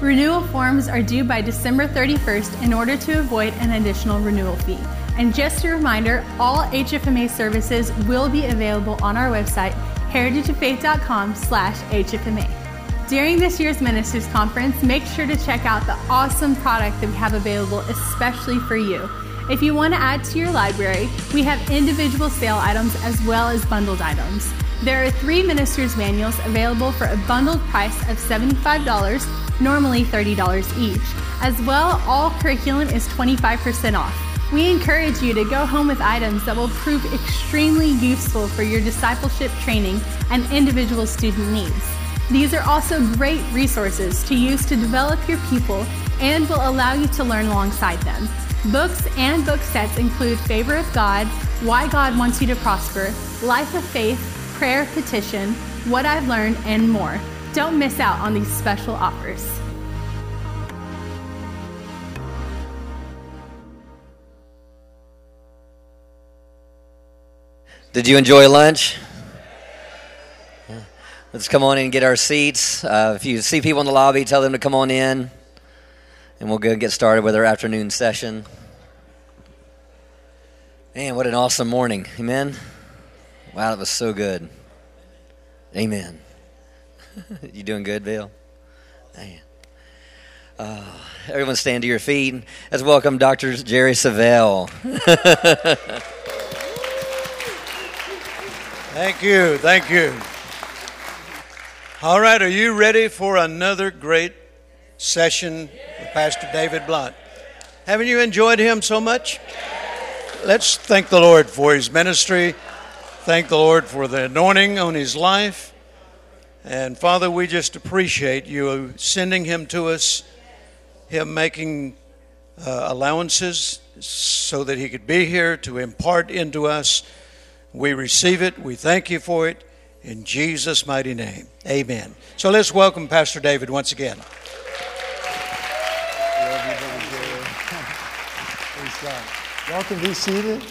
Renewal forms are due by December 31st in order to avoid an additional renewal fee. And just a reminder, all HFMA services will be available on our website, heritageoffaith.com slash HFMA. During this year's Ministers Conference, make sure to check out the awesome product that we have available especially for you. If you want to add to your library, we have individual sale items as well as bundled items. There are three ministers' manuals available for a bundled price of $75, normally $30 each. As well, all curriculum is 25% off. We encourage you to go home with items that will prove extremely useful for your discipleship training and individual student needs. These are also great resources to use to develop your people and will allow you to learn alongside them. Books and book sets include Favor of God, Why God Wants You to Prosper, Life of Faith, Prayer Petition, What I've Learned, and more. Don't miss out on these special offers. Did you enjoy lunch? Let's come on in and get our seats. Uh, if you see people in the lobby, tell them to come on in, and we'll go and get started with our afternoon session. Man, what an awesome morning. Amen. Wow, that was so good. Amen. you doing good, Bill? Man. Uh, everyone stand to your feet. Let's welcome Dr. Jerry Savelle. Thank you. Thank you. All right, are you ready for another great session with Pastor David Blunt? Haven't you enjoyed him so much? Let's thank the Lord for his ministry. Thank the Lord for the anointing on his life. And Father, we just appreciate you sending him to us, him making uh, allowances so that he could be here to impart into us we receive it. We thank you for it. In Jesus' mighty name. Amen. So let's welcome Pastor David once again. Y'all be seated.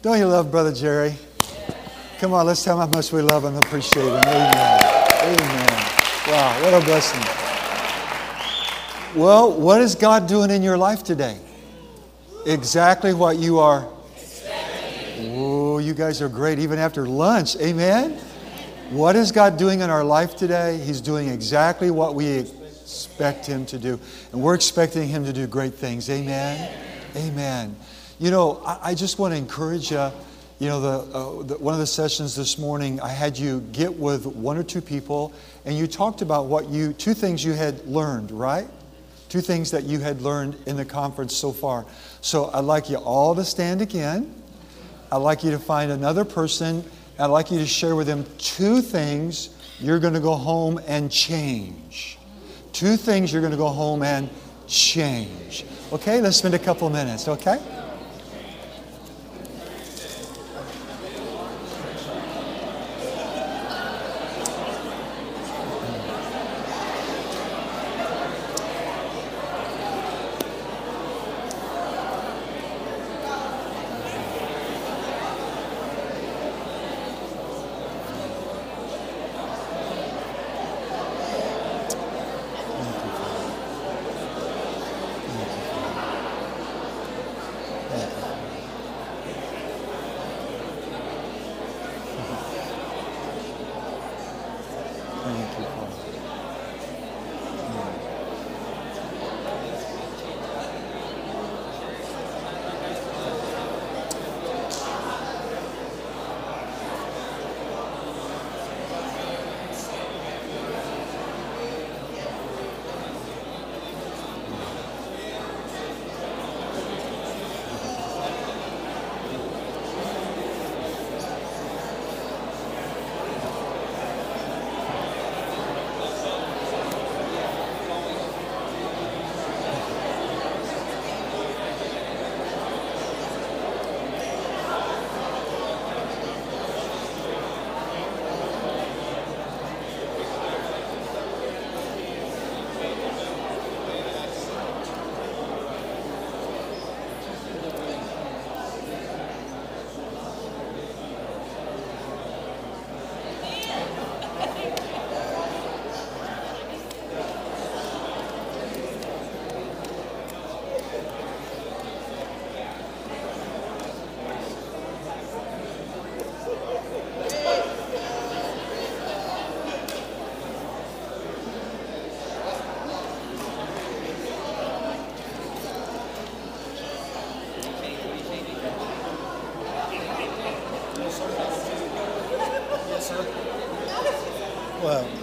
Don't you love Brother Jerry? Come on, let's tell him how much we love and appreciate him. Amen. Amen. Wow, what a blessing. Well, what is God doing in your life today? Exactly what you are Oh, you guys are great even after lunch. Amen? What is God doing in our life today? He's doing exactly what we expect Him to do. And we're expecting Him to do great things. Amen? Amen. You know, I, I just want to encourage you. You know, the, uh, the, one of the sessions this morning, I had you get with one or two people, and you talked about what you, two things you had learned, right? Two things that you had learned in the conference so far. So I'd like you all to stand again. I'd like you to find another person. I'd like you to share with them two things you're going to go home and change. Two things you're going to go home and change. Okay, let's spend a couple minutes, okay?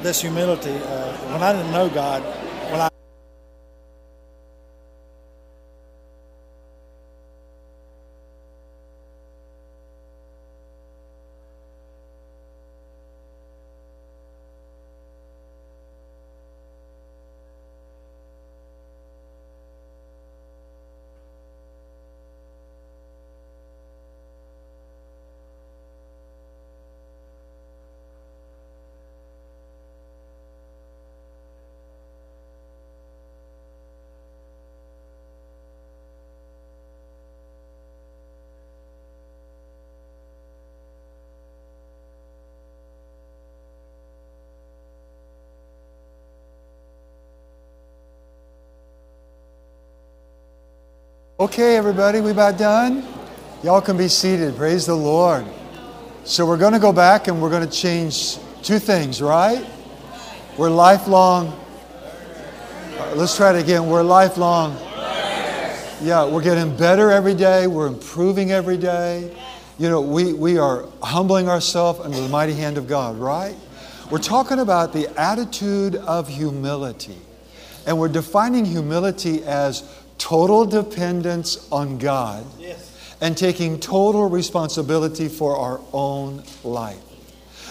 This humility. Uh, when I didn't know God, when I Okay, everybody, we about done? Y'all can be seated. Praise the Lord. So we're going to go back and we're going to change two things, right? We're lifelong. Uh, let's try it again. We're lifelong. Yeah, we're getting better every day. We're improving every day. You know, we, we are humbling ourselves under the mighty hand of God, right? We're talking about the attitude of humility. And we're defining humility as total dependence on God yes. and taking total responsibility for our own life.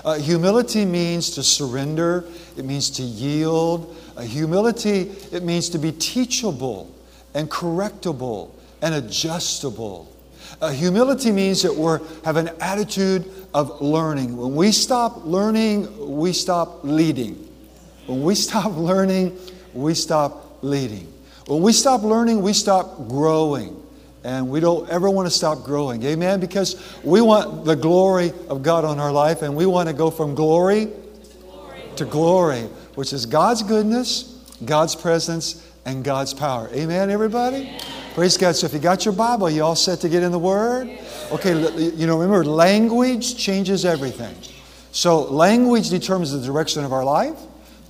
Uh, humility means to surrender, it means to yield. Uh, humility, it means to be teachable and correctable and adjustable. Uh, humility means that we have an attitude of learning. When we stop learning, we stop leading. When we stop learning, we stop leading. When we stop learning, we stop growing. And we don't ever want to stop growing. Amen? Because we want the glory of God on our life, and we want to go from glory to glory, which is God's goodness, God's presence, and God's power. Amen, everybody? Praise God. So if you got your Bible, you all set to get in the Word? Okay, you know, remember, language changes everything. So language determines the direction of our life,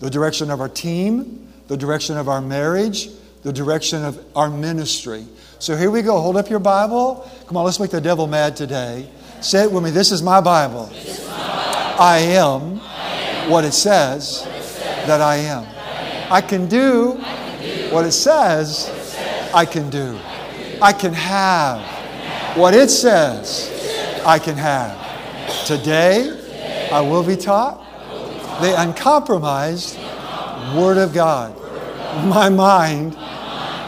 the direction of our team, the direction of our marriage, the direction of our ministry. So here we go. Hold up your Bible. Come on, let's make the devil mad today. Say it with me. This is my Bible. Is my Bible. I, am I am what it says, what it says that I am. I can do, I can do what it says, I can do. I can have what it says I can have. Today, I will be taught the uncompromised Word of God. My mind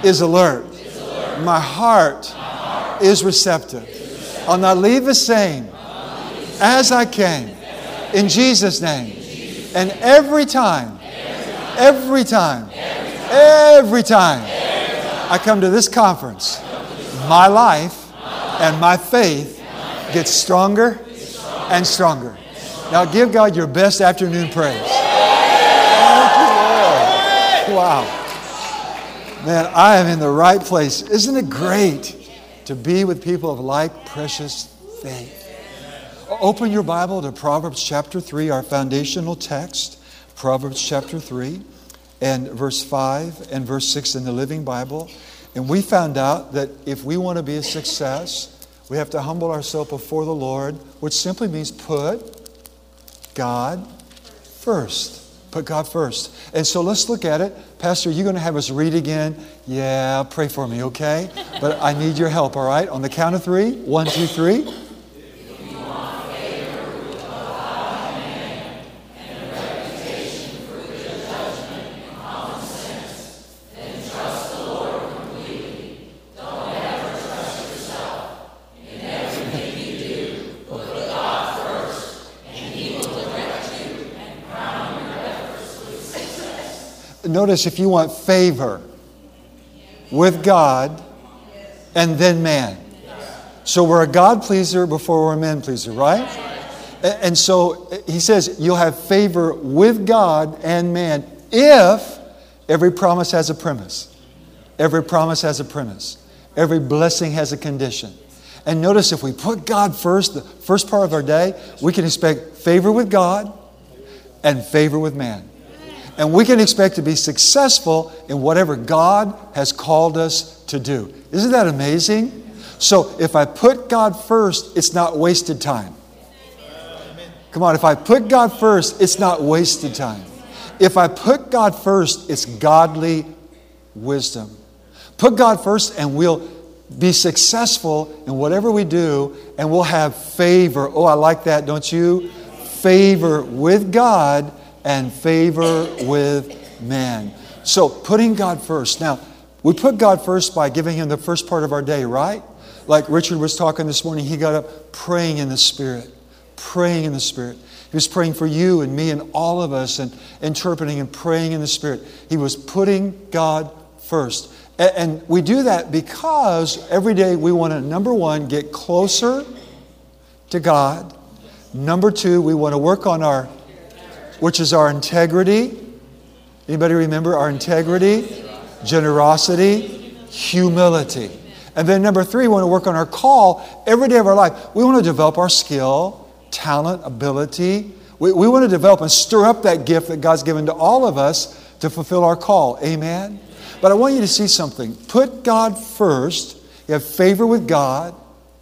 is alert. My heart is receptive. I'll not leave the same as I came. In Jesus' name. And every time, every time, every time I come to this conference, my life and my faith gets stronger and stronger. Now give God your best afternoon praise. Wow. Man, I am in the right place. Isn't it great to be with people of like precious faith? Open your Bible to Proverbs chapter 3, our foundational text. Proverbs chapter 3 and verse 5 and verse 6 in the Living Bible. And we found out that if we want to be a success, we have to humble ourselves before the Lord, which simply means put God first. Put God first. And so let's look at it. Pastor, you're going to have us read again? Yeah, pray for me, okay? But I need your help, all right? On the count of three. One, two, three. Notice if you want favor with God and then man. So we're a God pleaser before we're a man pleaser, right? And so uh, he says you'll have favor with God and man if every promise has a premise. Every promise has a premise. Every blessing has a condition. And notice if we put God first, the first part of our day, we can expect favor with God and favor with man. And we can expect to be successful in whatever God has called us to do. Isn't that amazing? So if I put God first, it's not wasted time. Come on, if I put God first, it's not wasted time. If I put God first, it's godly wisdom. Put God first, and we'll be successful in whatever we do, and we'll have favor. Oh, I like that, don't you? Favor with God and favor with man. So, putting God first. Now, we put God first by giving Him the first part of our day, right? Like Richard was talking this morning, he got up praying in the Spirit, praying in the Spirit. He was praying for you and me and all of us and interpreting and praying in the Spirit. He was putting God first. And we do that because every day we want to, number one, get closer to God. Number two, we want to work on our, which is our integrity. Anybody remember our integrity, generosity, humility? And then number three, we want to work on our call every day of our life. We want to develop our skill, talent, ability. We, we want to develop and stir up that gift that God's given to all of us to fulfill our call. Amen? But I want you to see something. Put God first. You have favor with God,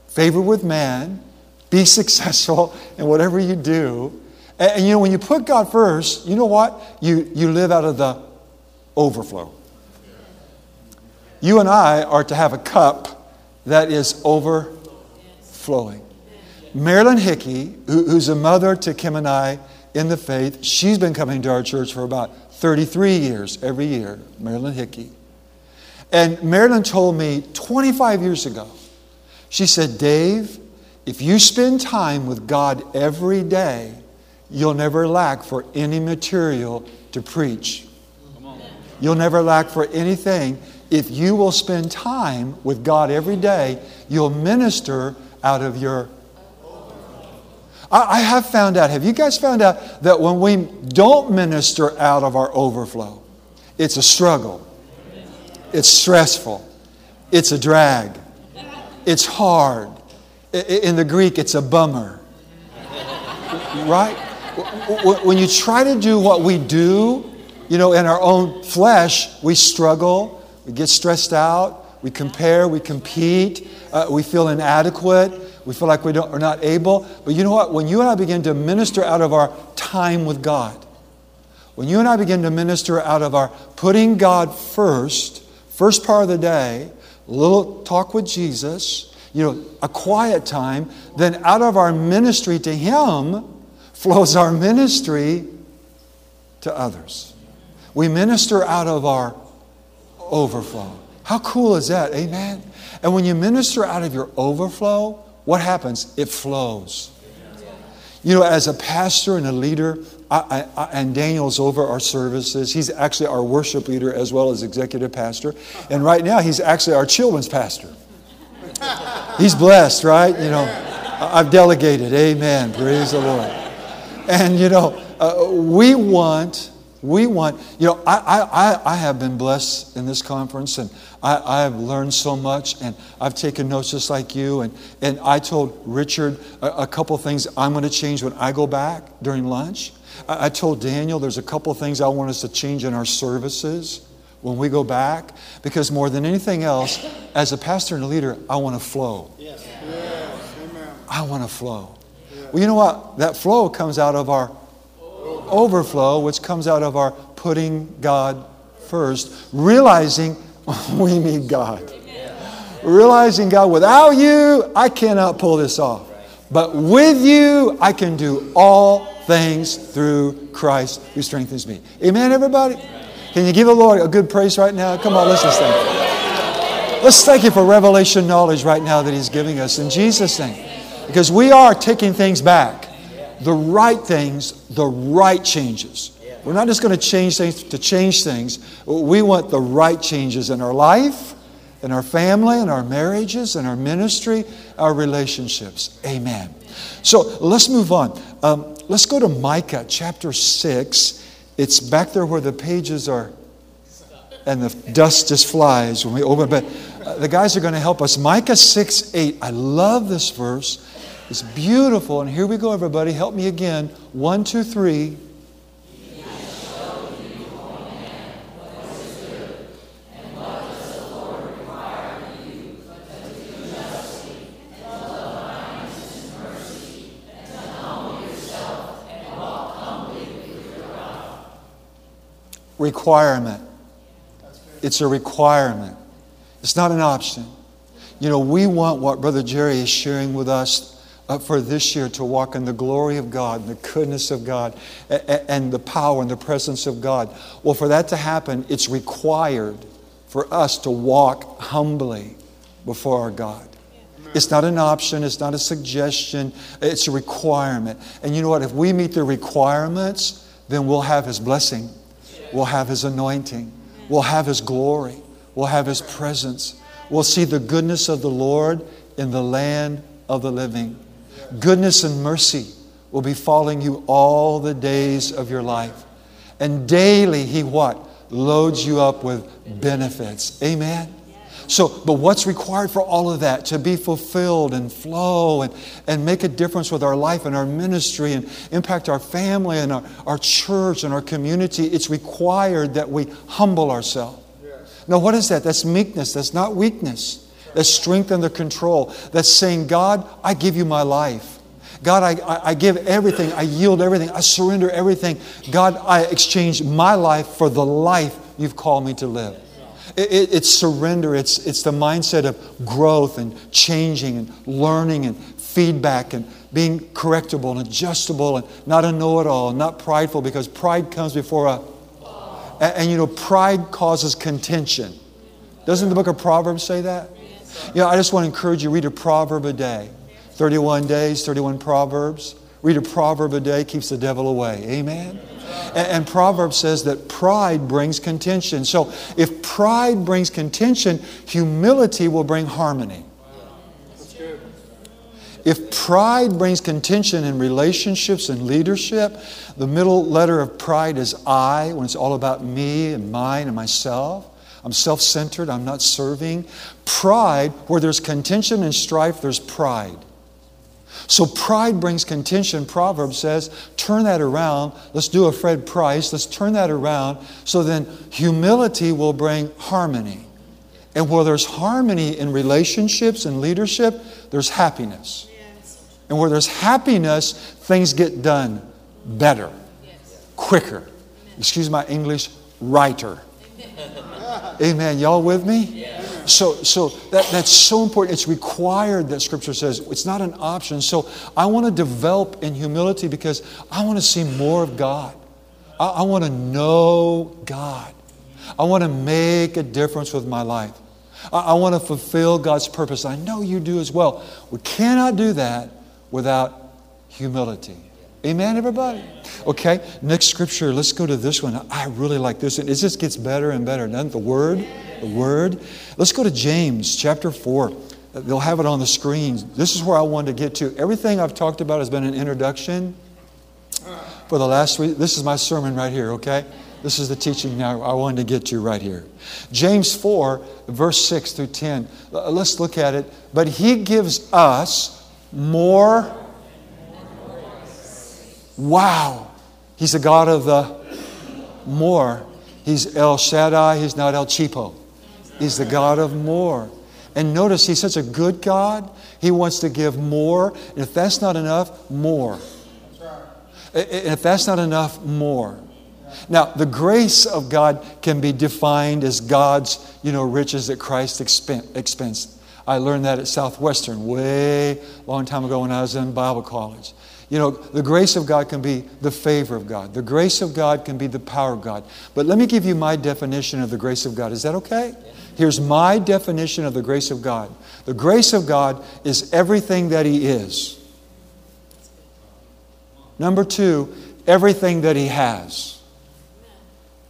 favor with man. Be successful in whatever you do. And, and, you know, when you put God first, you know what? You, you live out of the overflow. You and I are to have a cup that is overflowing. Marilyn Hickey, who, who's a mother to Kim and I in the faith, she's been coming to our church for about 33 years every year, Marilyn Hickey. And Marilyn told me 25 years ago, she said, Dave, if you spend time with God every day, you'll never lack for any material to preach. You'll never lack for anything. If you will spend time with God every day, you'll minister out of your I, have found out, have you guys found out that when we don't minister out of our overflow, it's a struggle, it's stressful, it's a drag, it's hard. In the Greek, it's a bummer. Right? When you try to do what we do, you know, in our own flesh, we struggle, we get stressed out, we compare, we compete, uh, we feel inadequate. We feel like we don't, are not able. But you know what? When you and I begin to minister out of our time with God, when you and I begin to minister out of our putting God first, first part of the day, a little talk with Jesus, you know, a quiet time, then out of our ministry to Him flows our ministry to others. We minister out of our overflow. How cool is that? Amen. And when you minister out of your overflow, what happens? It flows. You know, as a pastor and a leader, I, I, and Daniel's over our services. He's actually our worship leader as well as executive pastor. And right now, he's actually our children's pastor. He's blessed, right? You know, I've delegated. Amen. Praise the Lord. And, you know, uh, we want we want, you know, I, I, I have been blessed in this conference and I, I've learned so much and I've taken notes just like you. And, and I told Richard a, a couple things I'm going to change when I go back during lunch. I, I told Daniel there's a couple things I want us to change in our services when we go back because more than anything else, as a pastor and a leader, I want to flow. Yes. Yes. I want to flow. Well, you know what? That flow comes out of our overflow, which comes out of our putting God first, realizing we need God. Realizing, God, without you, I cannot pull this off. But with you, I can do all things through Christ who strengthens me. Amen, everybody? Can you give the Lord a good praise right now? Come on, let's just thank you. Let's thank you for revelation knowledge right now that He's giving us in Jesus' name. Because we are taking things back the right things, the right changes. We're not just going to change things to change things. We want the right changes in our life, in our family, in our marriages, in our ministry, our relationships. Amen. So let's move on. Um, let's go to Micah chapter 6. It's back there where the pages are and the dust just flies when we open. Uh, the guys are going to help us. Micah 6 8. I love this verse. It's beautiful. And here we go, everybody. Help me again. One, two, three. requirement. It's a requirement. It's not an option. You know, we want what Brother Jerry is sharing with us for this year to walk in the glory of God, the goodness of God, and the power and the presence of God. Well, for that to happen, it's required for us to walk humbly before our God. It's not an option, it's not a suggestion, it's a requirement. And you know what? If we meet the requirements, then we'll have His blessing, we'll have His anointing, we'll have His glory, we'll have His presence. We'll see the goodness of the Lord in the land of the living. Goodness and mercy will be following you all the days of your life. And daily, He what? Loads you up with benefits. Amen? So, but what's required for all of that to be fulfilled and flow and, and make a difference with our life and our ministry and impact our family and our, our church and our community? It's required that we humble ourselves. Now, what is that? That's meekness, that's not weakness. That's strength under control. That's saying, God, I give you my life. God, I, I, I give everything. I yield everything. I surrender everything. God, I exchange my life for the life you've called me to live. It, it, it's surrender. It's, it's the mindset of growth and changing and learning and feedback and being correctable and adjustable and not a know it all and not prideful because pride comes before a. And, and you know, pride causes contention. Doesn't the book of Proverbs say that? Know, I just want to encourage you read a proverb a day. 31 days, 31 proverbs. Read a proverb a day keeps the devil away. Amen. And, and Proverbs says that pride brings contention. So if pride brings contention, humility will bring harmony. If pride brings contention in relationships and leadership, the middle letter of pride is I, when it's all about me and mine and myself. I'm self centered. I'm not serving. Pride, where there's contention and strife, there's pride. So pride brings contention. Proverbs says, turn that around. Let's do a Fred Price. Let's turn that around. So then humility will bring harmony. And where there's harmony in relationships and leadership, there's happiness. And where there's happiness, things get done better, quicker. Excuse my English, writer. Amen. Y'all with me? So, so that, that's so important. It's required that Scripture says it's not an option. So I want to develop in humility because I want to see more of God. I, I want to know God. I want to make a difference with my life. I, I want to fulfill God's purpose. I know you do as well. We cannot do that without humility. Amen, everybody? Okay, next scripture, let's go to this one. I really like this one. It just gets better and better, doesn't The Word, the Word. Let's go to James chapter 4. They'll have it on the screens. This is where I wanted to get to. Everything I've talked about has been an introduction for the last week. This is my sermon right here, okay? This is the teaching now I wanted to get to right here. James 4, verse 6 through 10. Let's look at it. But he gives us more Wow. He's the God of the more. He's El Shaddai, he's not El Cheapo. He's the God of more. And notice he's such a good God. He wants to give more. And if that's not enough, more. And if that's not enough, more. Now, the grace of God can be defined as God's, you know, riches at Christ's expense. I learned that at Southwestern way long time ago when I was in Bible college. You know, the grace of God can be the favor of God. The grace of God can be the power of God. But let me give you my definition of the grace of God. Is that okay? Here's my definition of the grace of God. The grace of God is everything that He is. Number two, everything that He has.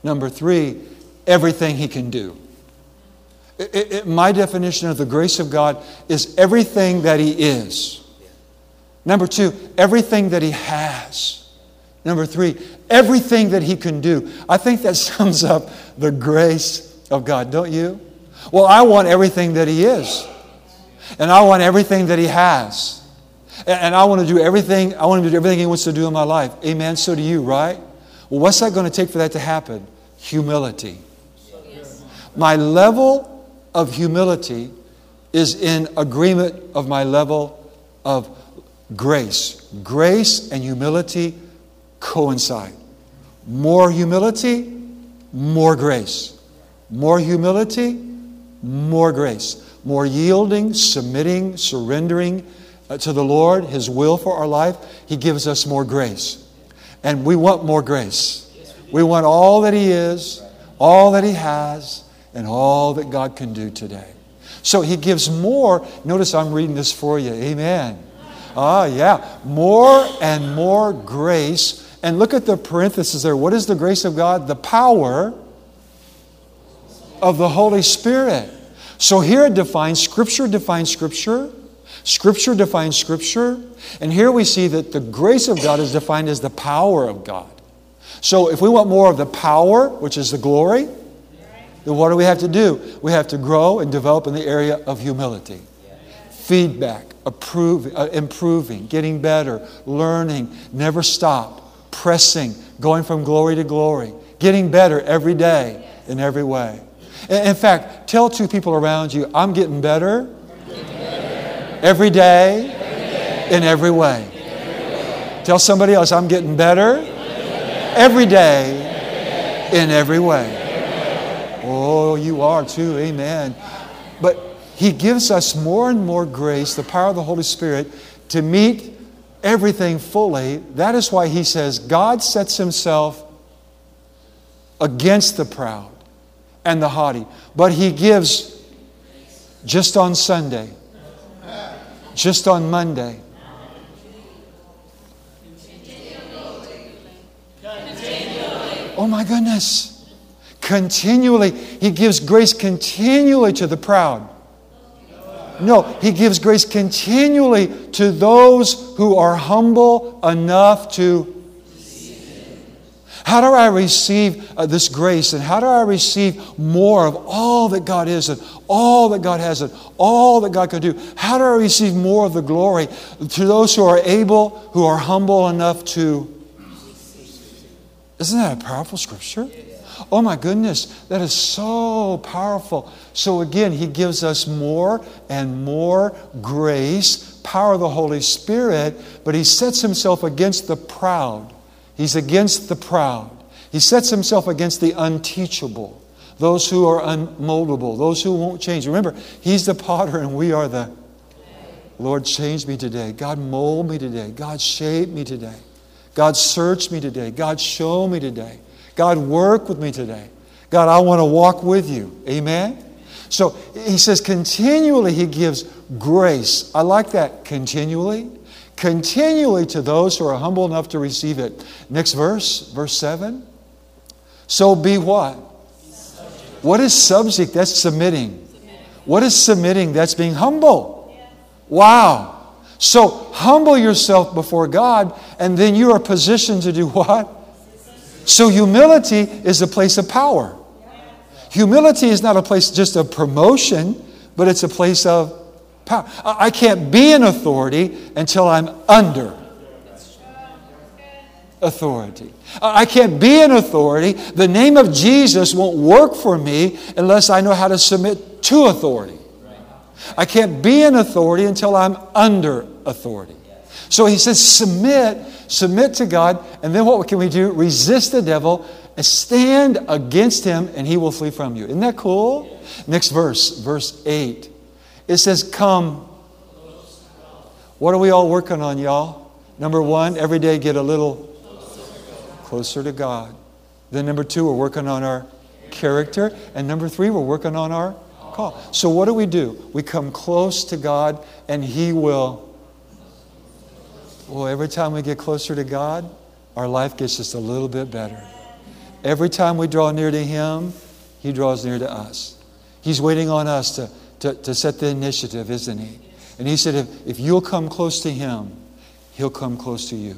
Number three, everything He can do. It, it, my definition of the grace of God is everything that He is. Number two, everything that he has. Number three, everything that he can do. I think that sums up the grace of God, don't you? Well, I want everything that he is. And I want everything that he has. And I want to do everything, I want him to do everything he wants to do in my life. Amen. So do you, right? Well, what's that going to take for that to happen? Humility. My level of humility is in agreement of my level of grace. Grace and humility coincide. More humility, more grace. More humility, more grace. More yielding, submitting, surrendering uh, to the Lord, His will for our life, He gives us more grace. And we want more grace. We want all that He is, all that He has, and all that God can do today. So He gives more. Notice I'm reading this for you. Amen. Ah, yeah. More and more grace. And look at the parenthesis there. What is the grace of God? The power of the Holy Spirit. So here it defines, Scripture defines Scripture. Scripture defines Scripture. And here we see that the grace of God is defined as the power of God. So if we want more of the power, which is the glory, then what do we have to do? We have to grow and develop in the area of humility. Feedback, approve, uh, improving, getting better, learning, never stop, pressing, going from glory to glory, getting better every day in every way. In fact, tell two people around you, I'm getting better, every, day, in every way. Tell somebody else, I'm getting better, every day in every way. Oh, you are too, amen. But He gives us more and more grace, the power of the Holy Spirit, to meet everything fully. That is why He says God sets Himself against the proud and the haughty. But he gives just on Sunday, just on Monday. Oh my goodness. Continually, he gives grace continually to the proud. No, he gives grace continually to those who are humble enough to how do I receive uh, this grace and how do I receive more of all that God is and all that God has and all that God can do? How do I receive more of the glory to those who are able, who are humble enough to? Isn't that a powerful scripture? Oh my goodness, that is so powerful. So again, he gives us more and more grace, power of the Holy Spirit, but he sets himself against the proud. He's against the proud. He sets himself against the unteachable, those who are unmoldable, those who won't change. Remember, he's the potter and we are the Lord, change me today. God, mold me today. God, shape me today. God, search me today. God, show me today. God, work with me today. God, I want to walk with you. Amen? So he says continually he gives grace. I like that continually continually to those who are humble enough to receive it. Next verse, verse 7. So be what? What is subject? That's submitting. What is submitting? That's being humble. Wow. So humble yourself before God, and then you are positioned to do what? So humility is a place of power. Humility is not a place just of promotion, but it's a place of power. I can't be an authority until I'm under authority. I can't be an authority. The name of Jesus won't work for me unless I know how to submit to authority. I can't be an authority until I'm under authority. So he says, submit, submit to God, and then what can we do? Resist the devil and stand against him, and he will flee from you. Isn't that cool? Next verse, verse 8. It says, Come. What are we all working on, y'all? Number one, every day get a little closer to God. Then, number two, we're working on our character. And number three, we're working on our call. So, what do we do? We come close to God, and He will. Well, every time we get closer to God, our life gets just a little bit better. Every time we draw near to Him, He draws near to us. He's waiting on us to to, to set the initiative, isn't he? And he said, if, if you'll come close to him, he'll come close to you.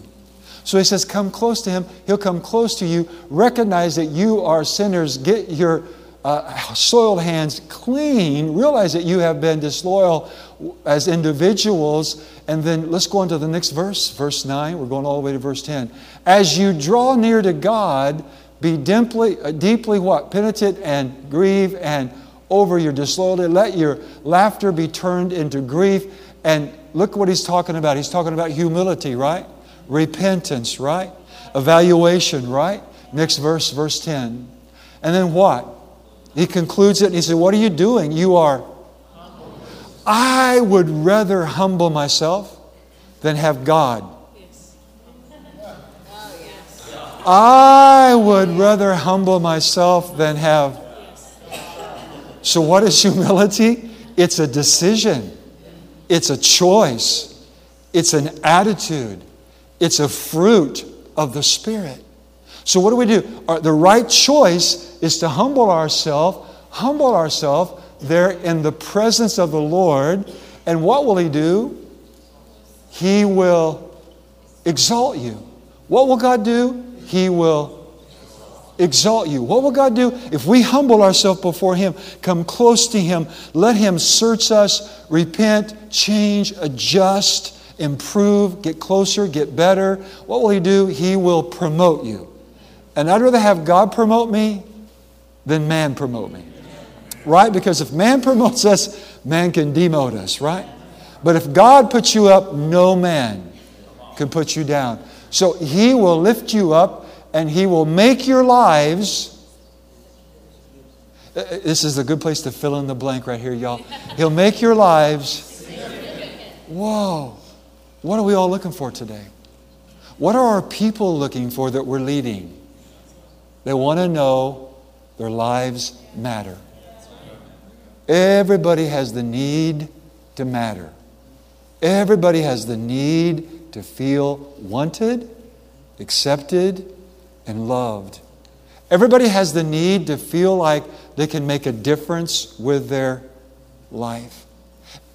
So he says, Come close to him. He'll come close to you. Recognize that you are sinners. Get your uh, soiled hands clean. Realize that you have been disloyal as individuals. And then let's go on to the next verse, verse 9. We're going all the way to verse 10. As you draw near to God, be deeply, uh, deeply what? Penitent and grieve and over your disloyalty. Let your laughter be turned into grief. And look what he's talking about. He's talking about humility, right? Repentance, right? Evaluation, right? Next verse, verse 10. And then what? He concludes it and he said, What are you doing? You are. I would rather humble myself than have God. I would rather humble myself than have. So, what is humility? It's a decision, it's a choice, it's an attitude, it's a fruit of the Spirit. So, what do we do? Uh, the right choice is to humble ourselves, humble ourselves there in the presence of the Lord. And what will He do? He will exalt you. What will God do? He will exalt you. What will God do? If we humble ourselves before Him, come close to Him, let Him search us, repent, change, adjust, improve, get closer, get better. What will He do? He will promote you. And I'd rather have God promote me than man promote me. Right? Because if man promotes us, man can demote us, right? But if God puts you up, no man can put you down. So He will lift you up and He will make your lives. Uh, uh, this is a good place to fill in the blank right here, y'all. He'll make your lives. Whoa. What are we all looking for today? What are our people looking for that we're leading? They want to know their lives matter. Everybody has the need to matter. Everybody has the need to feel wanted, accepted, and loved. Everybody has the need to feel like they can make a difference with their life.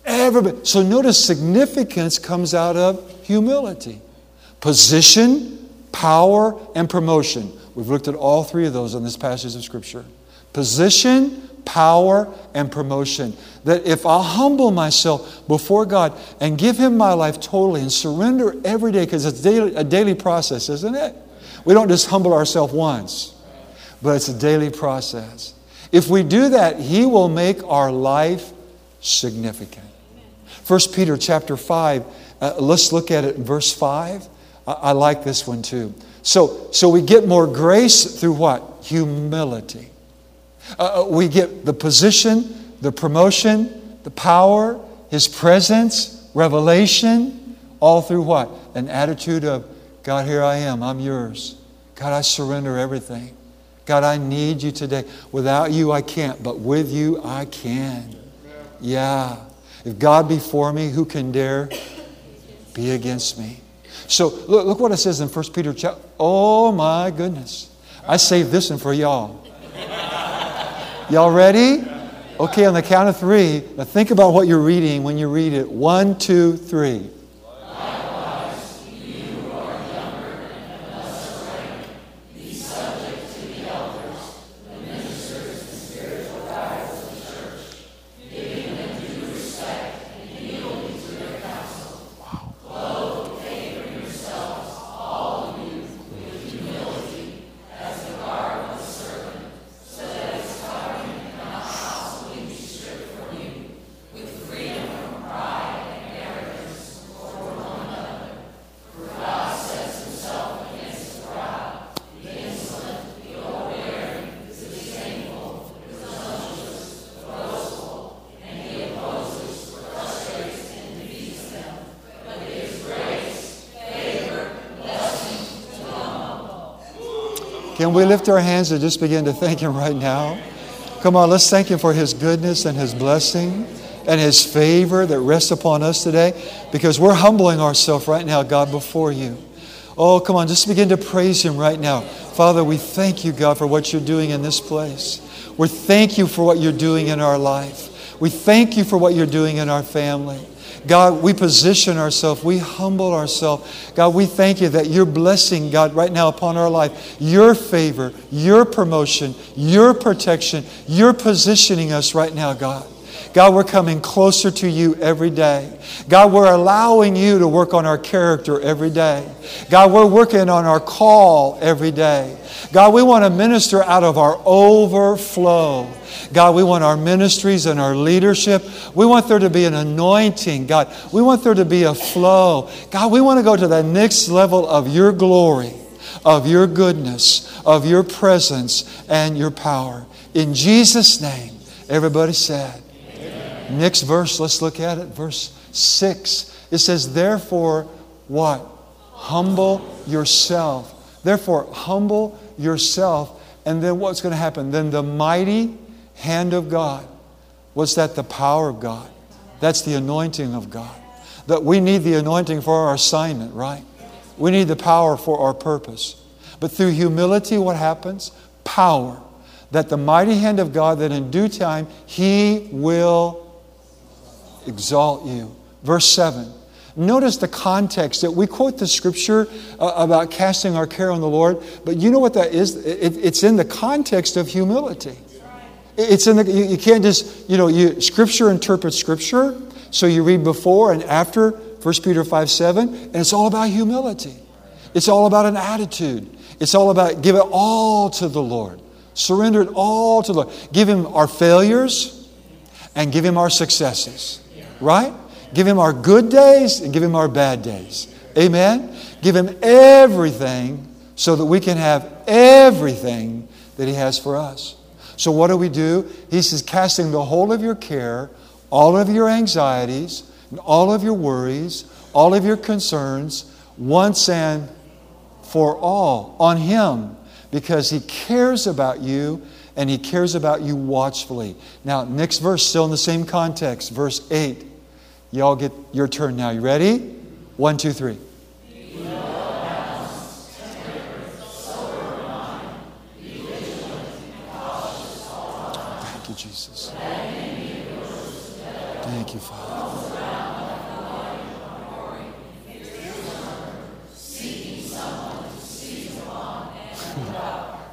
Everybody. So notice significance comes out of humility. Position, power, and promotion. We've looked at all three of those in this passage of Scripture. Position, power, and promotion. That if I humble myself before God and give Him my life totally and surrender every day, because it's daily, a daily process, isn't it? We don't just humble ourselves once, but it's a daily process. If we do that, He will make our life significant. 1 Peter chapter 5, uh, let's look at it in verse 5. I, I like this one too. So, so we get more grace through what? Humility. Uh, uh, we get the position, the promotion, the power, His presence, revelation, all through what? An attitude of, God, here I am, I'm yours. God, I surrender everything. God, I need you today. Without you, I can't, but with you, I can. Yeah. If God be for me, who can dare be against me? So look, look what it says in 1 Peter chapter. Oh my goodness. I saved this one for y'all. Y'all ready? Okay, on the count of three, now think about what you're reading when you read it. One, two, three. Can we lift our hands and just begin to thank Him right now? Come on, let's thank Him for His goodness and His blessing and His favor that rests upon us today because we're humbling ourselves right now, God, before you. Oh, come on, just begin to praise Him right now. Father, we thank you, God, for what you're doing in this place. We thank you for what you're doing in our life. We thank you for what you're doing in our family. God, we position ourselves, we humble ourselves. God, we thank you that you're blessing, God, right now upon our life. Your favor, your promotion, your protection, you're positioning us right now, God. God, we're coming closer to you every day. God, we're allowing you to work on our character every day. God, we're working on our call every day. God, we want to minister out of our overflow. God, we want our ministries and our leadership. We want there to be an anointing. God, we want there to be a flow. God, we want to go to the next level of your glory of your goodness, of your presence, and your power. In Jesus' name, everybody said. Next verse, let's look at it. Verse 6. It says, Therefore, what? Humble yourself. Therefore, humble yourself. And then what's going to happen? Then the mighty hand of God. What's that? The power of God. That's the anointing of God. That we need the anointing for our assignment, right? We need the power for our purpose. But through humility, what happens? Power. That the mighty hand of God, that in due time, He will exalt you. Verse 7. Notice the context that we quote the scripture uh, about casting our care on the Lord, but you know what that is? It, it's in the context of humility. It's in the, you, you can't just, you know, you, scripture interprets scripture, so you read before and after 1 Peter 5 7, and it's all about humility. It's all about an attitude. It's all about give it all to the Lord. Surrender it all to the Lord. Give Him our failures and give Him our successes. Right? Give Him our good days and give Him our bad days. Amen? Give Him everything so that we can have everything that He has for us. So, what do we do? He says, casting the whole of your care, all of your anxieties, and all of your worries, all of your concerns, once and for all on Him because He cares about you and He cares about you watchfully. Now, next verse, still in the same context, verse 8. Y'all get your turn now. You ready? One, two, three. Thank you, Jesus. Thank you, Father.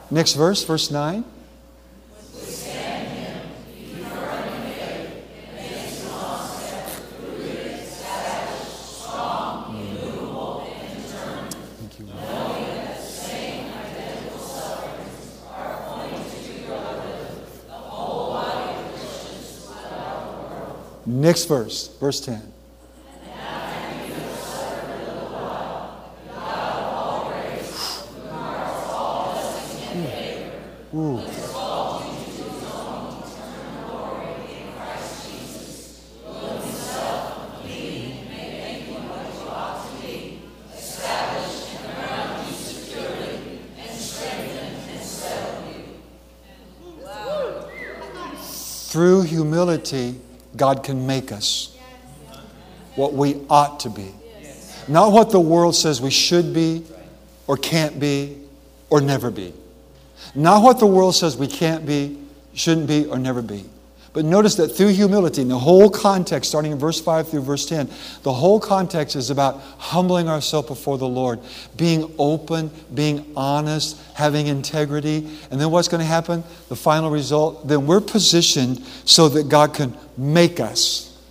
Next verse, verse 9. Next verse, verse 10. Ooh. Through humility, God can make us what we ought to be. Not what the world says we should be, or can't be, or never be. Not what the world says we can't be, shouldn't be, or never be. But notice that through humility, in the whole context, starting in verse 5 through verse 10, the whole context is about humbling ourselves before the Lord, being open, being honest, having integrity. And then what's going to happen? The final result? Then we're positioned so that God can make us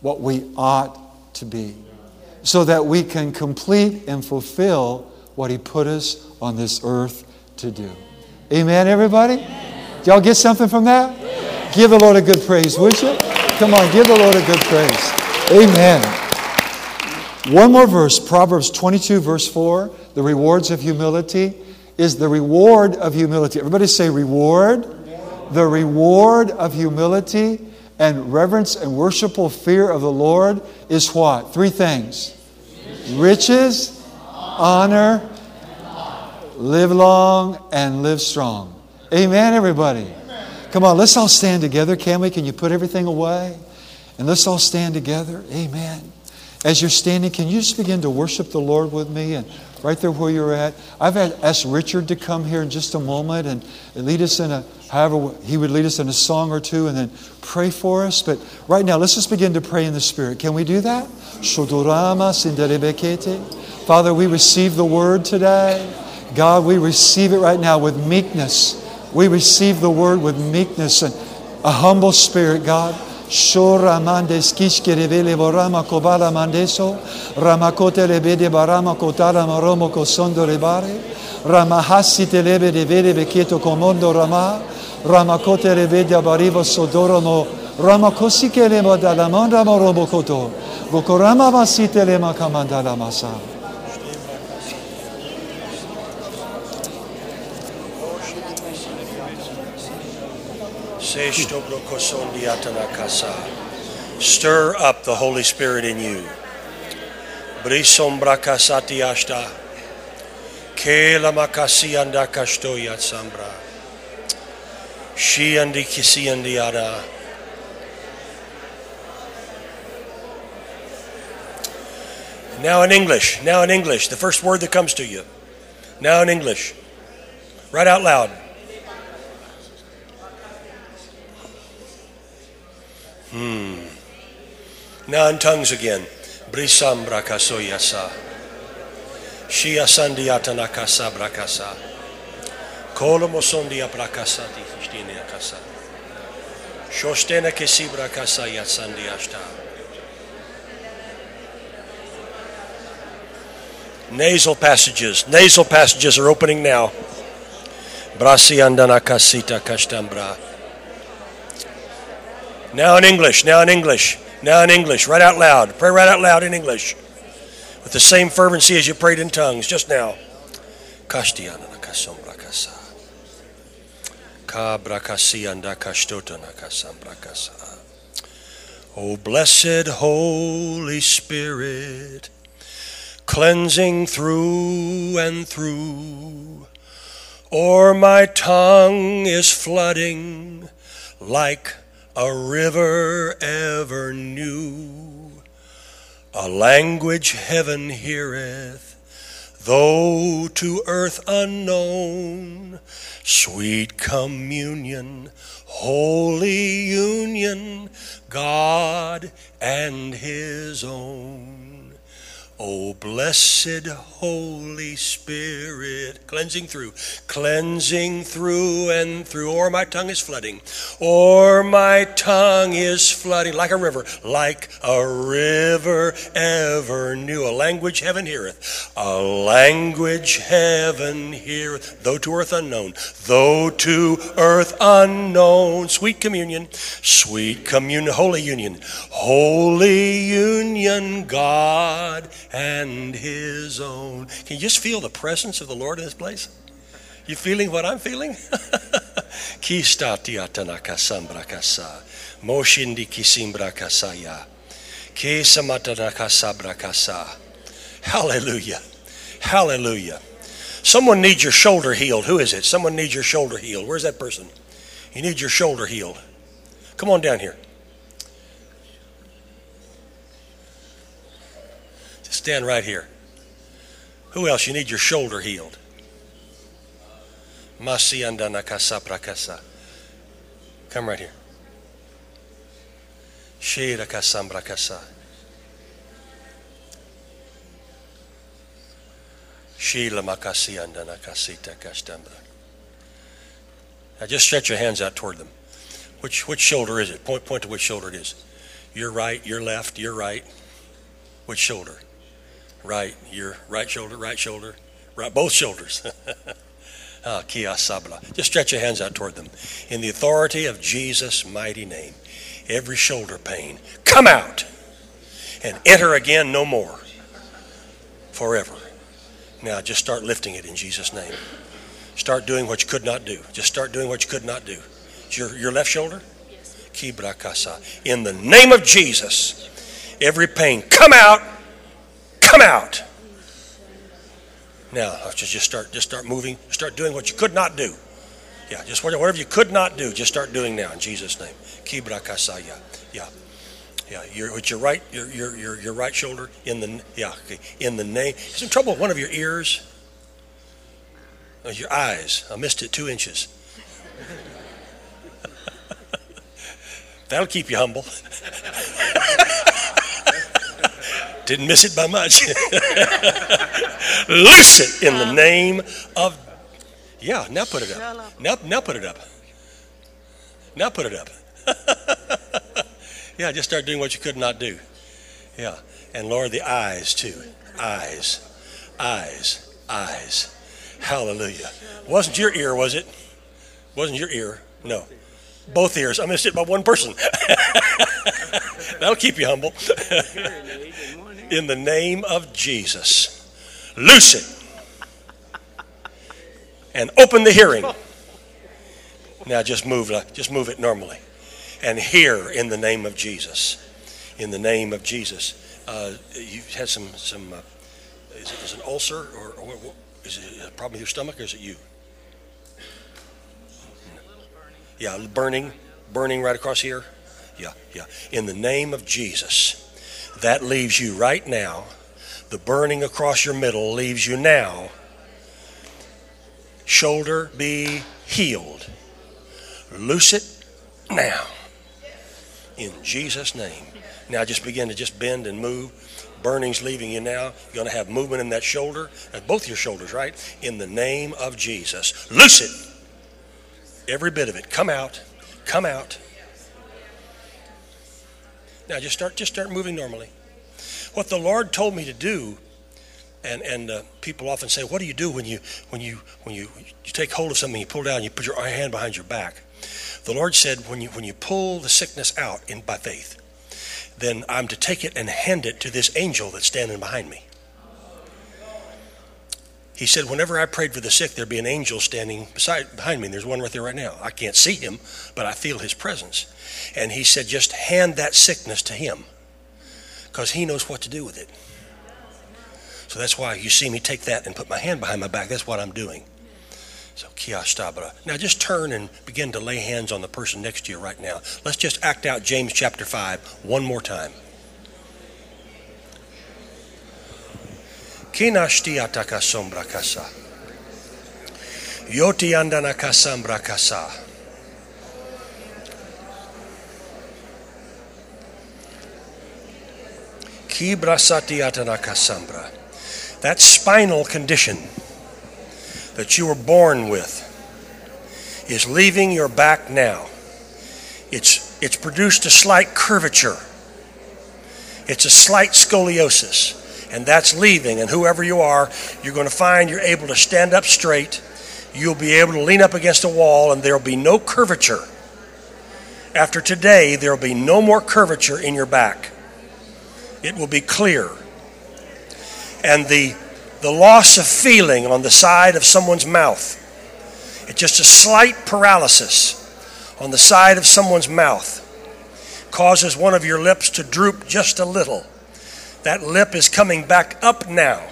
what we ought to be, so that we can complete and fulfill what He put us on this earth to do. Amen, everybody? Amen. Y'all get something from that? Give the Lord a good praise, would you? Come on, give the Lord a good praise. Amen. One more verse, Proverbs 22, verse 4. The rewards of humility is the reward of humility. Everybody say reward. The reward of humility and reverence and worshipful fear of the Lord is what? Three things riches, honor, live long, and live strong. Amen, everybody. Come on, let's all stand together, can we? Can you put everything away? And let's all stand together. Amen. As you're standing, can you just begin to worship the Lord with me? And right there where you're at, I've asked Richard to come here in just a moment and lead us in a, however, he would lead us in a song or two and then pray for us. But right now, let's just begin to pray in the Spirit. Can we do that? Father, we receive the word today. God, we receive it right now with meekness. We receive the word with meekness and a humble spirit, God. Shora mandes kishkerevele borama kobala mandeso, ramakote lebede barama kotara maromo kosondo rebare, ramahasi telebe de vede beketo komondo rama, ramakote lebede barivo sodoromo, ramakosi kelemo dalamanda morobo koto, vokorama masite lema kamandala masa. Stir up the Holy Spirit in you. Now in English. Now in English. The first word that comes to you. Now in English. Right out loud. Hmm. Now in tongues again. Brisam brakaso yasa. Shia sandiata nakasa brakasa. Kolomo sondia brakasa di stine kasa. Shostena kesi brakasa yatsandiashta. Nasal passages. Nasal passages are opening now. Brasi andana kasita kashtambra. Now in English, now in English, now in English, right out loud. Pray right out loud in English. With the same fervency as you prayed in tongues just now. Kasa. O blessed Holy Spirit, cleansing through and through, or my tongue is flooding like a river ever new, a language heaven heareth, though to earth unknown, sweet communion, holy union, God and his own. O blessed Holy Spirit, cleansing through, cleansing through and through, or my tongue is flooding, or my tongue is flooding like a river, like a river ever new. A language heaven heareth, a language heaven heareth, though to earth unknown, though to earth unknown. Sweet communion, sweet communion, holy union, holy union, God and his own. Can you just feel the presence of the Lord in this place? You feeling what I'm feeling? Hallelujah. Hallelujah. Someone needs your shoulder healed. Who is it? Someone needs your shoulder healed. Where's that person? You need your shoulder healed. Come on down here. Stand right here. Who else? You need your shoulder healed. Come right here. Shira kasambra kasa. Sheila makasianda nakasita kastambra. Now just stretch your hands out toward them. Which which shoulder is it? Point point to which shoulder it is. Your right, your left, your right. Which shoulder? Right, your right shoulder, right shoulder, right, both shoulders. ah. Just stretch your hands out toward them. In the authority of Jesus' mighty name, every shoulder pain, come out and enter again no more forever. Now just start lifting it in Jesus' name. Start doing what you could not do. Just start doing what you could not do. Your, your left shoulder? Yes. In the name of Jesus, every pain, come out come out. Now, just, just start just start moving, start doing what you could not do. Yeah, just whatever you could not do, just start doing now in Jesus' name. Kibra kasaya. Yeah. Yeah, your with your right your, your your your right shoulder in the yeah, okay. in the name. Some trouble with one of your ears? Oh, your eyes. I missed it two inches. That'll keep you humble. Didn't miss it by much. Loose it in the name of. Yeah, now put it up. Now, now put it up. Now put it up. yeah, just start doing what you could not do. Yeah. And Lord, the eyes too. Eyes. Eyes. Eyes. Hallelujah. Wasn't your ear, was it? Wasn't your ear? No. Both ears. I missed it by one person. That'll keep you humble in the name of Jesus. Loose it and open the hearing Now just move, just move it normally. And hear in the name of Jesus. In the name of Jesus. Uh, you had some, some uh, is it is an ulcer or, or what- is it a problem with your stomach or is it you? Yeah, burning, burning right across here. Yeah, yeah. In the name of Jesus, that leaves you right now. The burning across your middle leaves you now. Shoulder be healed. Loose it now. In Jesus' name. Now just begin to just bend and move. Burning's leaving you now. You're going to have movement in that shoulder. That's both your shoulders, right? In the name of Jesus. Loose it. Every bit of it. Come out. Come out. Now just start just start moving normally. What the Lord told me to do, and and uh, people often say, "What do you do when you when you when you you take hold of something, you pull down, you put your hand behind your back?" The Lord said, "When you when you pull the sickness out in by faith, then I'm to take it and hand it to this angel that's standing behind me." He said, whenever I prayed for the sick, there'd be an angel standing beside behind me. And there's one right there right now. I can't see him, but I feel his presence. And he said, just hand that sickness to him because he knows what to do with it. So that's why you see me take that and put my hand behind my back. That's what I'm doing. So kiashtabra. Now just turn and begin to lay hands on the person next to you right now. Let's just act out James chapter 5 one more time. Kinashti ataka sombra kasa. Yoti andana kasambra kasa. Kibrasati atana kasambra. That spinal condition that you were born with is leaving your back now. It's, it's produced a slight curvature. It's a slight scoliosis and that's leaving. And whoever you are, you're going to find you're able to stand up straight. You'll be able to lean up against a wall, and there'll be no curvature. After today, there'll be no more curvature in your back. It will be clear. And the, the loss of feeling on the side of someone's mouth, it's just a slight paralysis on the side of someone's mouth, causes one of your lips to droop just a little that lip is coming back up now.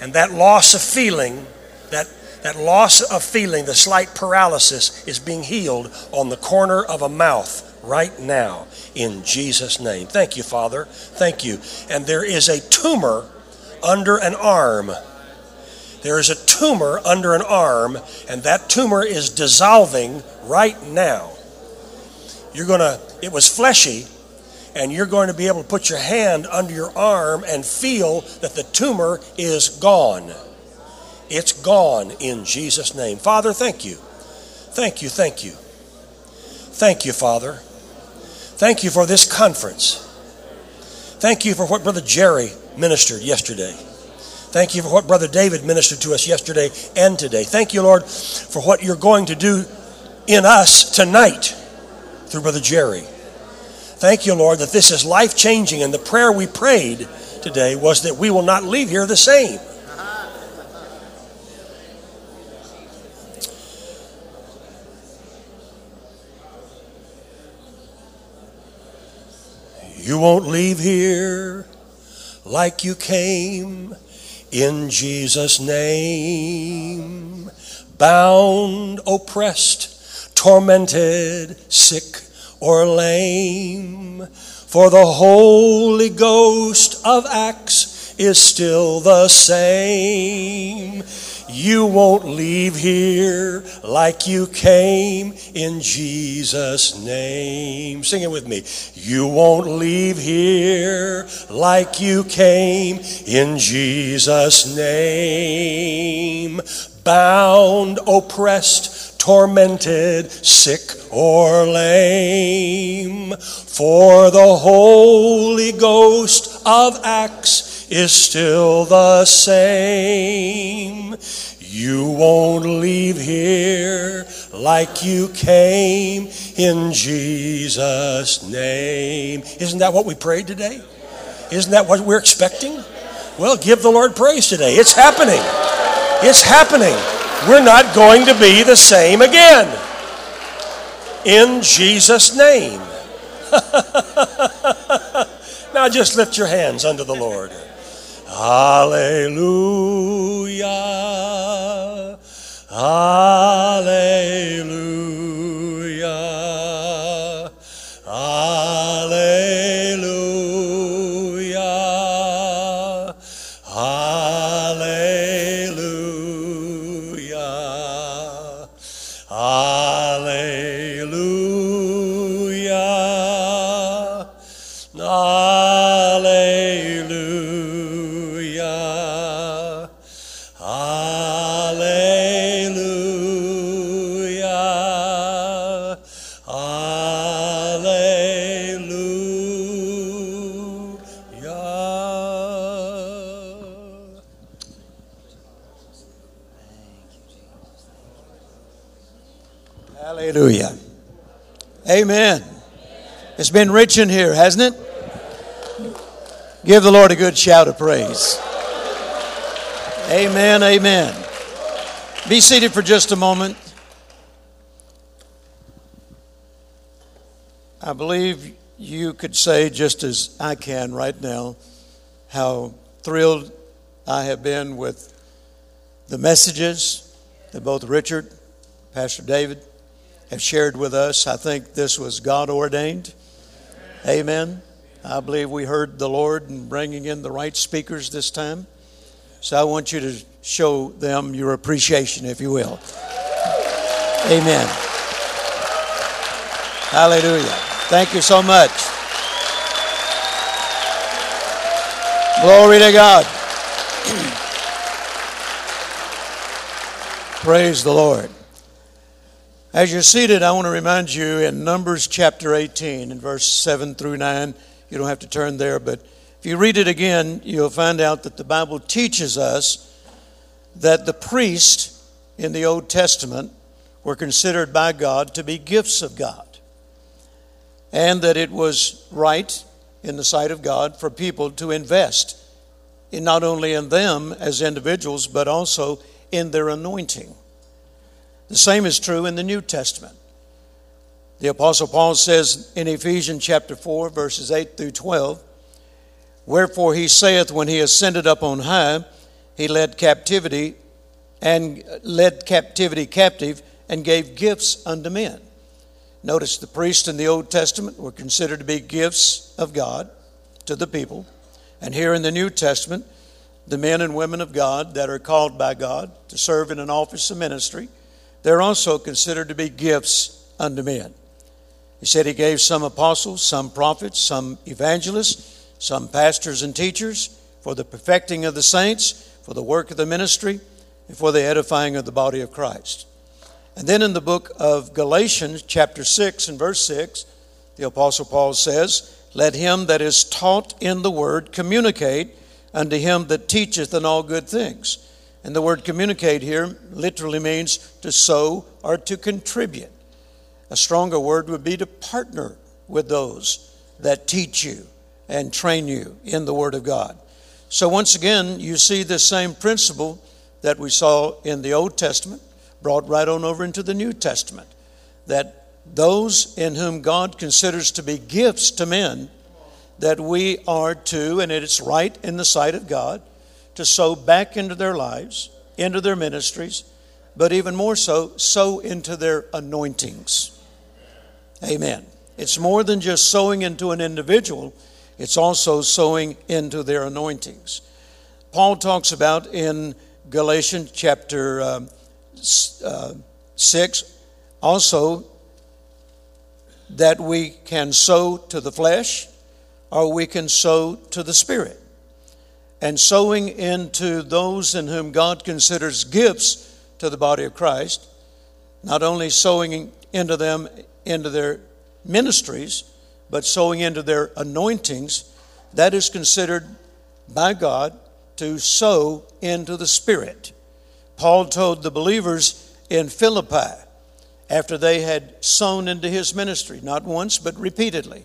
And that loss of feeling, that, that loss of feeling, the slight paralysis, is being healed on the corner of a mouth right now in Jesus' name. Thank you, Father. Thank you. And there is a tumor under an arm. There is a tumor under an arm, and that tumor is dissolving right now. You're going to, it was fleshy, and you're going to be able to put your hand under your arm and feel that the tumor is gone. It's gone in Jesus' name. Father, thank you. Thank you, thank you. Thank you, Father. Thank you for this conference. Thank you for what Brother Jerry ministered yesterday. Thank you for what Brother David ministered to us yesterday and today. Thank you, Lord, for what you're going to do in us tonight through Brother Jerry. Thank you, Lord, that this is life changing. And the prayer we prayed today was that we will not leave here the same. You won't leave here like you came in Jesus' name. Bound, oppressed, tormented, sick, or lame. For the Holy Ghost of Acts is still the same. You won't leave here like you came in Jesus' name. Sing it with me. You won't leave here like you came in Jesus' name. Bound, oppressed, tormented, sick, or lame. For the Holy Ghost of Acts is still the same. You won't leave here like you came in Jesus' name. Isn't that what we prayed today? Isn't that what we're expecting? Well, give the Lord praise today. It's happening. It's happening. we're not going to be the same again. In Jesus' name. now just lift your hands unto the Lord. Hallelujah. Hallelujah. Hallelujah. Hallelujah. Hallelujah. Hallelujah. Amen. It's been rich in here, hasn't it? Give the Lord a good shout of praise. Amen. Amen. Be seated for just a moment. I believe you could say, just as I can right now, how thrilled I have been with the messages that both Richard, Pastor David, have shared with us. I think this was God ordained. Amen. I believe we heard the Lord in bringing in the right speakers this time. So I want you to show them your appreciation, if you will. Amen. Hallelujah. Thank you so much. Glory to God. Praise the Lord. As you're seated, I want to remind you in Numbers chapter 18, in verse 7 through 9, you don't have to turn there, but if you read it again, you'll find out that the Bible teaches us that the priests in the Old Testament were considered by God to be gifts of God, and that it was right in the sight of God for people to invest in not only in them as individuals, but also in their anointing. The same is true in the New Testament. The Apostle Paul says in Ephesians chapter 4, verses 8 through 12, Wherefore he saith, When he ascended up on high, he led captivity and led captivity captive and gave gifts unto men. Notice the priests in the Old Testament were considered to be gifts of God to the people. And here in the New Testament, the men and women of God that are called by God to serve in an office of ministry, they're also considered to be gifts unto men. He said he gave some apostles, some prophets, some evangelists, some pastors and teachers for the perfecting of the saints, for the work of the ministry, and for the edifying of the body of Christ. And then in the book of Galatians, chapter 6 and verse 6, the Apostle Paul says, Let him that is taught in the word communicate unto him that teacheth in all good things. And the word communicate here literally means to sow or to contribute. A stronger word would be to partner with those that teach you and train you in the Word of God. So, once again, you see this same principle that we saw in the Old Testament brought right on over into the New Testament. That those in whom God considers to be gifts to men, that we are to, and it's right in the sight of God, to sow back into their lives, into their ministries, but even more so, sow into their anointings. Amen. It's more than just sowing into an individual, it's also sowing into their anointings. Paul talks about in Galatians chapter um, uh, 6 also that we can sow to the flesh or we can sow to the spirit. And sowing into those in whom God considers gifts to the body of Christ, not only sowing into them into their ministries, but sowing into their anointings, that is considered by God to sow into the Spirit. Paul told the believers in Philippi after they had sown into his ministry, not once, but repeatedly.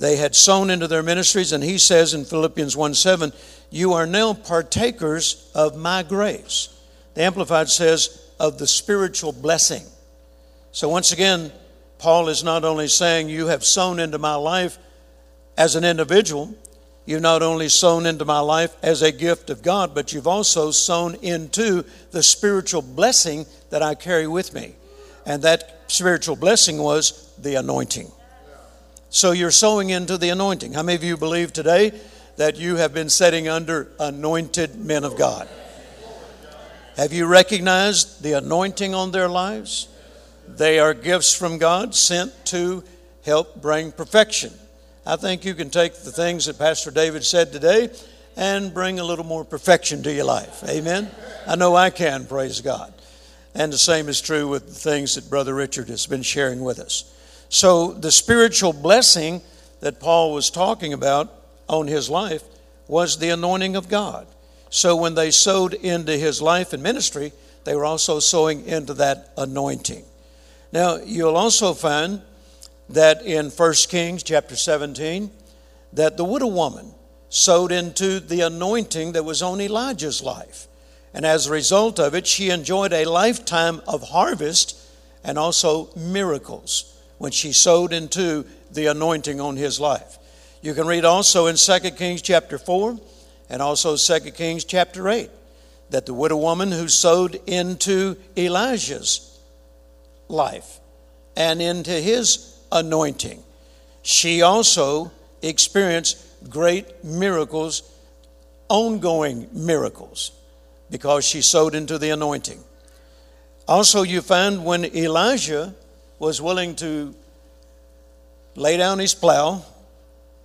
They had sown into their ministries, and he says in Philippians 1 7, You are now partakers of my grace. The Amplified says, of the spiritual blessing. So once again, Paul is not only saying, You have sown into my life as an individual, you've not only sown into my life as a gift of God, but you've also sown into the spiritual blessing that I carry with me. And that spiritual blessing was the anointing. So you're sowing into the anointing. How many of you believe today that you have been setting under anointed men of God? Have you recognized the anointing on their lives? They are gifts from God sent to help bring perfection. I think you can take the things that Pastor David said today and bring a little more perfection to your life. Amen? I know I can, praise God. And the same is true with the things that Brother Richard has been sharing with us. So, the spiritual blessing that Paul was talking about on his life was the anointing of God. So, when they sowed into his life and ministry, they were also sowing into that anointing. Now, you'll also find that in 1 Kings chapter 17, that the widow woman sowed into the anointing that was on Elijah's life. And as a result of it, she enjoyed a lifetime of harvest and also miracles when she sowed into the anointing on his life. You can read also in 2 Kings chapter 4 and also 2 Kings chapter 8 that the widow woman who sowed into Elisha's life and into his anointing. She also experienced great miracles, ongoing miracles, because she sowed into the anointing. Also, you find when Elisha was willing to lay down his plow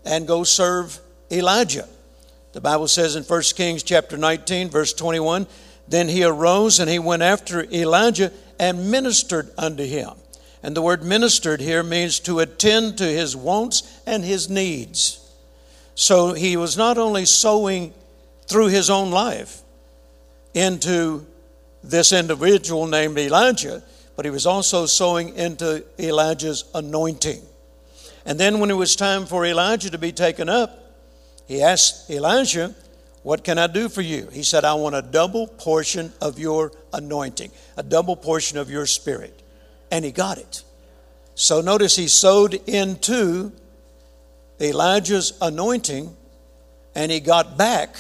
and go serve Elijah. The Bible says in 1 Kings chapter 19 verse 21, then he arose and he went after Elijah and ministered unto him. And the word ministered here means to attend to his wants and his needs. So he was not only sowing through his own life into this individual named Elijah, but he was also sowing into Elijah's anointing. And then when it was time for Elijah to be taken up, he asked Elijah, what can I do for you? He said, I want a double portion of your anointing, a double portion of your spirit. And he got it. So notice he sowed into Elijah's anointing and he got back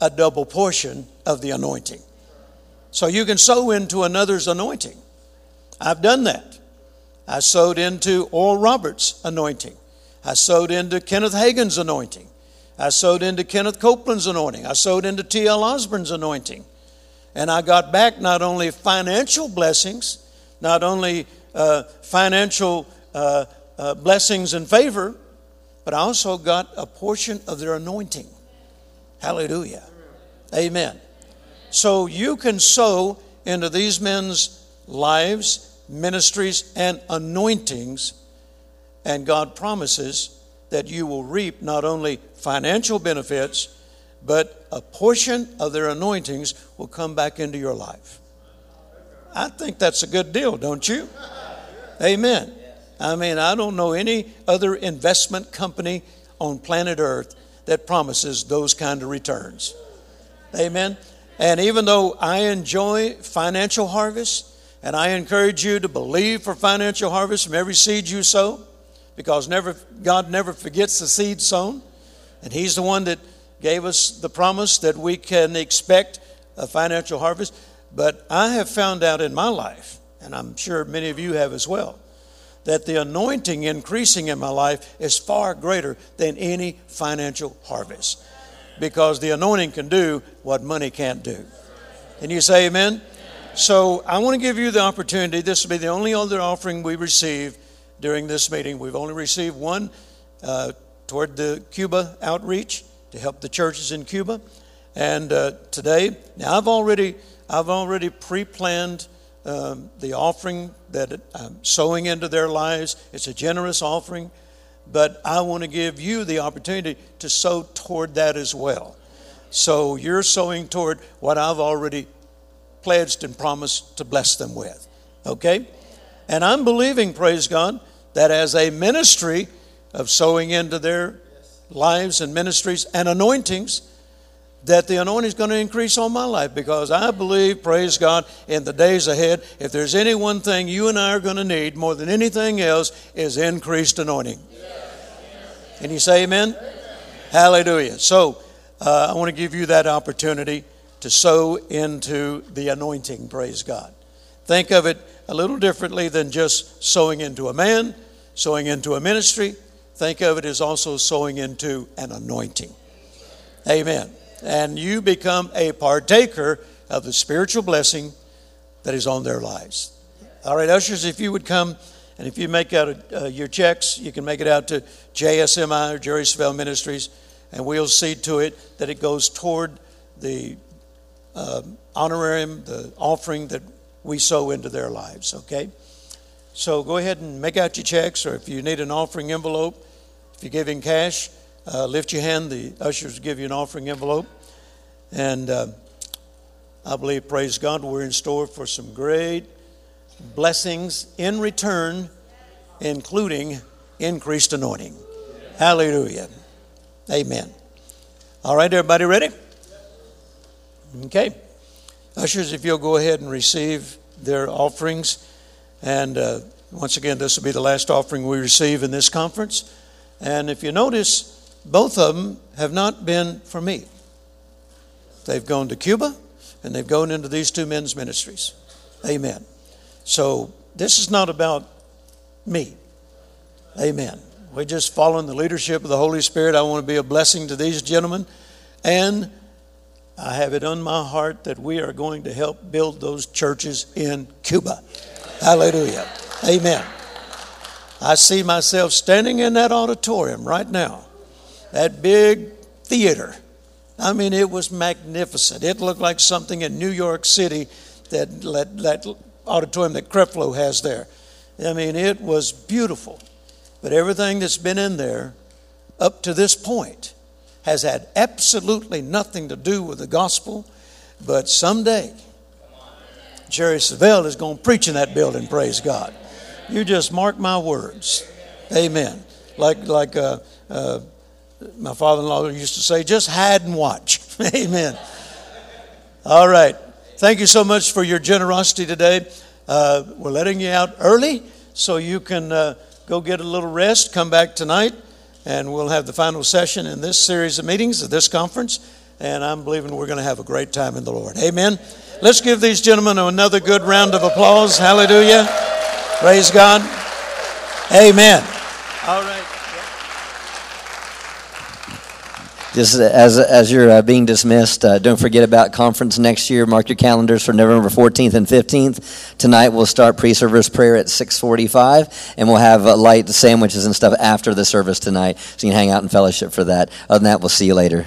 a double portion of the anointing. So you can sow into another's anointing. I've done that. I sowed into Oral Roberts' anointing. I sowed into Kenneth Hagin's anointing. I sowed into Kenneth Copeland's anointing. I sowed into T.L. Osborn's anointing. And I got back not only financial blessings, not only uh, financial uh, uh, blessings and favor, but I also got a portion of their anointing. Hallelujah. Amen. So you can sow into these men's lives, ministries, and anointings, and God promises that you will reap not only financial benefits, but a portion of their anointings will come back into your life. I think that's a good deal, don't you? Amen. I mean, I don't know any other investment company on planet Earth that promises those kind of returns. Amen. And even though I enjoy financial harvest, and I encourage you to believe for financial harvest from every seed you sow, because never, God never forgets the seed sown. And He's the one that gave us the promise that we can expect a financial harvest. But I have found out in my life, and I'm sure many of you have as well, that the anointing increasing in my life is far greater than any financial harvest. Because the anointing can do what money can't do. Can you say amen? So I want to give you the opportunity. This will be the only other offering we receive during this meeting. We've only received one uh, toward the Cuba outreach to help the churches in Cuba. And uh, today, now I've already I've already pre-planned um, the offering that I'm sowing into their lives. It's a generous offering, but I want to give you the opportunity to sow toward that as well. So you're sowing toward what I've already pledged and promised to bless them with. Okay? And I'm believing, praise God, that as a ministry of sowing into their lives and ministries and anointings, that the anointing is going to increase on my life because I believe, praise God, in the days ahead, if there's any one thing you and I are going to need more than anything else, is increased anointing. Can you say amen? amen. Hallelujah. So, uh, I want to give you that opportunity to sow into the anointing, praise God. Think of it a little differently than just sowing into a man, sowing into a ministry. Think of it as also sowing into an anointing. Amen and you become a partaker of the spiritual blessing that is on their lives. All right, ushers, if you would come and if you make out uh, your checks, you can make it out to JSMI or Jerry Savelle Ministries, and we'll see to it that it goes toward the uh, honorarium, the offering that we sow into their lives, okay? So go ahead and make out your checks, or if you need an offering envelope, if you're giving cash, uh, lift your hand. The ushers give you an offering envelope. And uh, I believe, praise God, we're in store for some great blessings in return, including increased anointing. Hallelujah. Amen. All right, everybody ready? Okay. Ushers, if you'll go ahead and receive their offerings. And uh, once again, this will be the last offering we receive in this conference. And if you notice, both of them have not been for me. They've gone to Cuba and they've gone into these two men's ministries. Amen. So this is not about me. Amen. We're just following the leadership of the Holy Spirit. I want to be a blessing to these gentlemen. And I have it on my heart that we are going to help build those churches in Cuba. Hallelujah. Amen. I see myself standing in that auditorium right now that big theater. I mean, it was magnificent. It looked like something in New York City that, that, that auditorium that Creflo has there. I mean, it was beautiful. But everything that's been in there up to this point has had absolutely nothing to do with the gospel. But someday, Jerry Savelle is going to preach in that building, praise God. You just mark my words. Amen. Like, like uh, uh, my father in law used to say, just hide and watch. Amen. All right. Thank you so much for your generosity today. Uh, we're letting you out early so you can uh, go get a little rest, come back tonight, and we'll have the final session in this series of meetings of this conference. And I'm believing we're going to have a great time in the Lord. Amen. Let's give these gentlemen another good round of applause. Hallelujah. Praise God. Amen. All right. Just as, as you're uh, being dismissed, uh, don't forget about conference next year. Mark your calendars for November 14th and 15th. Tonight we'll start pre-service prayer at 6:45, and we'll have uh, light sandwiches and stuff after the service tonight, so you can hang out and fellowship for that. Other than that, we'll see you later.